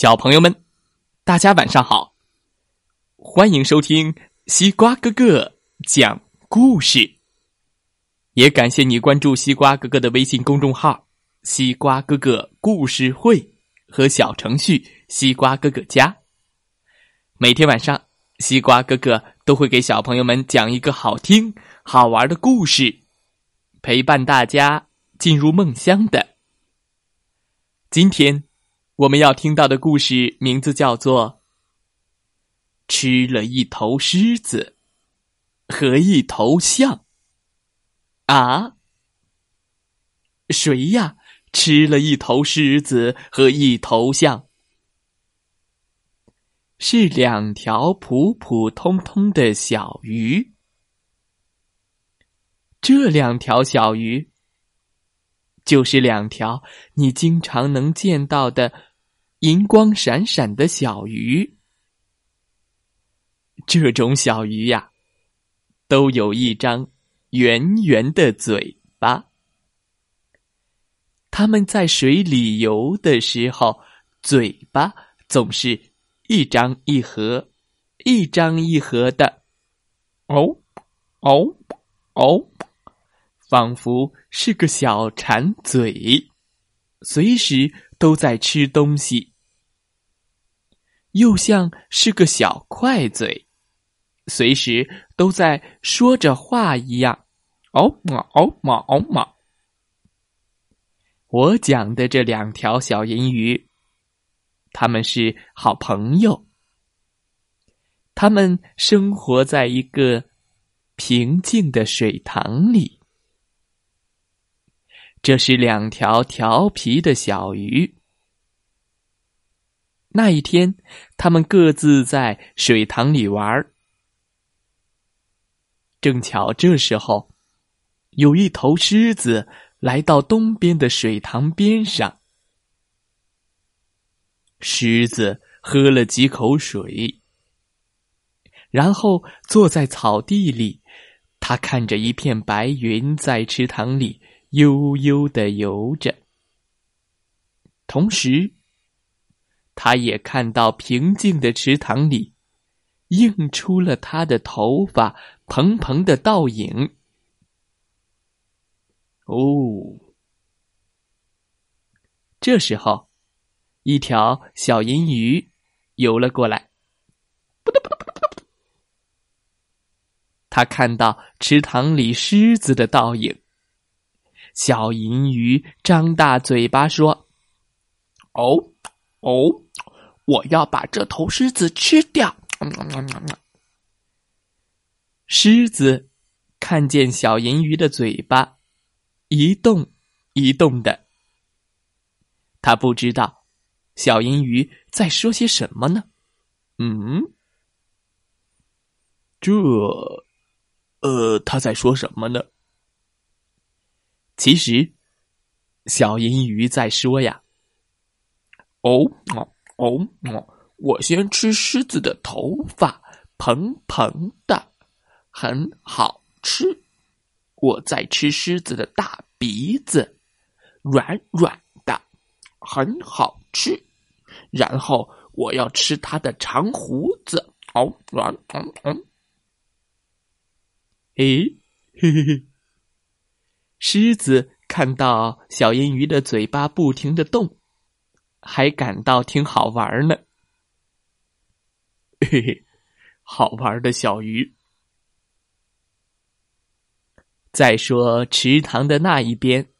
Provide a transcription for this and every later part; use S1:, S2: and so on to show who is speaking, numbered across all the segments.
S1: 小朋友们，大家晚上好！欢迎收听西瓜哥哥讲故事，也感谢你关注西瓜哥哥的微信公众号“西瓜哥哥故事会”和小程序“西瓜哥哥家”。每天晚上，西瓜哥哥都会给小朋友们讲一个好听、好玩的故事，陪伴大家进入梦乡的。今天。我们要听到的故事名字叫做《吃了一头狮子和一头象》啊？谁呀？吃了一头狮子和一头象？是两条普普通通的小鱼。这两条小鱼，就是两条你经常能见到的。银光闪闪的小鱼，这种小鱼呀，都有一张圆圆的嘴巴。它们在水里游的时候，嘴巴总是一张一合，一张一合的，哦，哦，哦，仿佛是个小馋嘴，随时都在吃东西。又像是个小快嘴，随时都在说着话一样。哦嘛哦嘛哦嘛！我讲的这两条小银鱼，他们是好朋友。他们生活在一个平静的水塘里。这是两条调皮的小鱼。那一天，他们各自在水塘里玩儿正巧这时候，有一头狮子来到东边的水塘边上。狮子喝了几口水，然后坐在草地里，他看着一片白云在池塘里悠悠的游着，同时。他也看到平静的池塘里，映出了他的头发蓬蓬的倒影。哦，这时候，一条小银鱼游了过来。他看到池塘里狮子的倒影，小银鱼张大嘴巴说：“哦，哦。”我要把这头狮子吃掉！狮子看见小银鱼的嘴巴一动一动的，他不知道小银鱼在说些什么呢。嗯，这，呃，他在说什么呢？其实，小银鱼在说呀：“哦哦。”哦哦，我先吃狮子的头发，蓬蓬的，很好吃。我再吃狮子的大鼻子，软软的，很好吃。然后我要吃它的长胡子，哦，软嗯嗯。诶，嘿嘿嘿！狮子看到小银鱼的嘴巴不停的动。还感到挺好玩呢，嘿嘿，好玩的小鱼。再说池塘的那一边，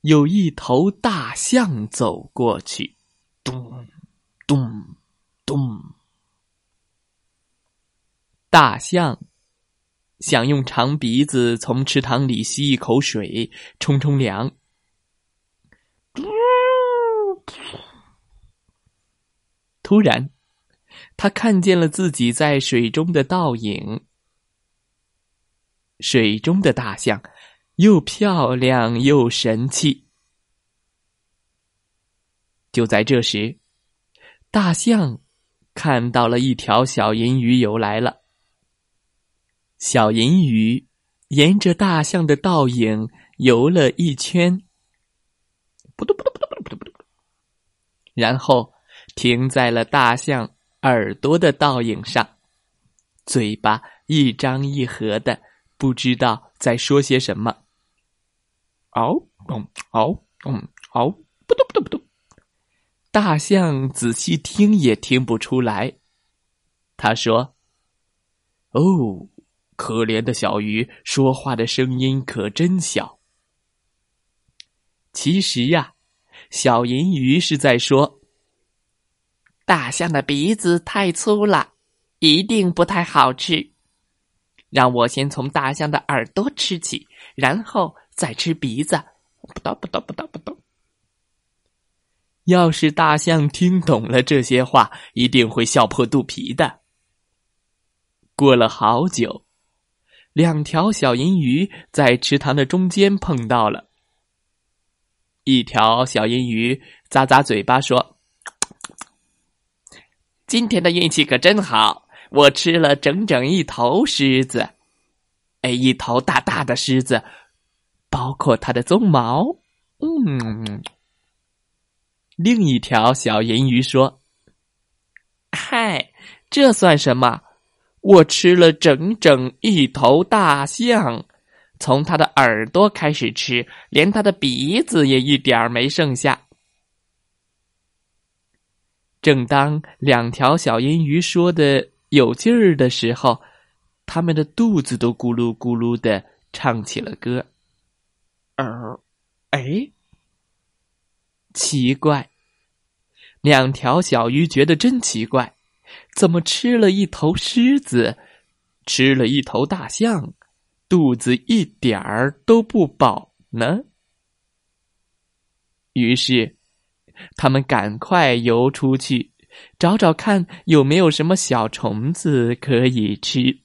S1: 有一头大象走过去，咚咚咚。大象想用长鼻子从池塘里吸一口水，冲冲凉。突然，他看见了自己在水中的倒影。水中的大象又漂亮又神气。就在这时，大象看到了一条小银鱼游来了。小银鱼沿着大象的倒影游了一圈，扑通扑通扑通扑通扑通，然后停在了大象耳朵的倒影上，嘴巴一张一合的，不知道在说些什么。嗷，嗯，嗷，嗯，嗷，不咚不咚不咚。大象仔细听也听不出来。他说：“哦，可怜的小鱼，说话的声音可真小。”其实呀，小银鱼是在说：“大象的鼻子太粗了，一定不太好吃。让我先从大象的耳朵吃起，然后再吃鼻子。”不叨不叨不叨不叨。要是大象听懂了这些话，一定会笑破肚皮的。过了好久，两条小银鱼在池塘的中间碰到了。一条小银鱼咂咂嘴巴说：“今天的运气可真好，我吃了整整一头狮子，哎，一头大大的狮子，包括它的鬃毛。”嗯。另一条小银鱼说：“嗨，这算什么？我吃了整整一头大象。”从它的耳朵开始吃，连它的鼻子也一点儿没剩下。正当两条小银鱼说的有劲儿的时候，他们的肚子都咕噜咕噜的唱起了歌。哦，哎，奇怪，两条小鱼觉得真奇怪，怎么吃了一头狮子，吃了一头大象？肚子一点儿都不饱呢。于是，他们赶快游出去，找找看有没有什么小虫子可以吃。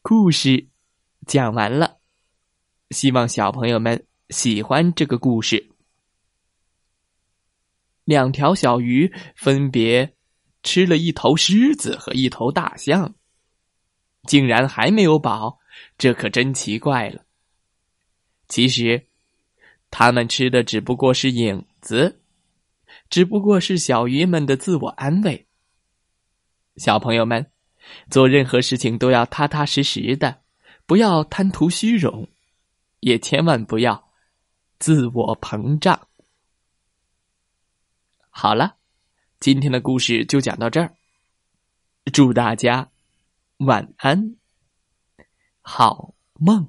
S1: 故事讲完了，希望小朋友们喜欢这个故事。两条小鱼分别吃了一头狮子和一头大象。竟然还没有饱，这可真奇怪了。其实，他们吃的只不过是影子，只不过是小鱼们的自我安慰。小朋友们，做任何事情都要踏踏实实的，不要贪图虚荣，也千万不要自我膨胀。好了，今天的故事就讲到这儿，祝大家。晚安，好梦。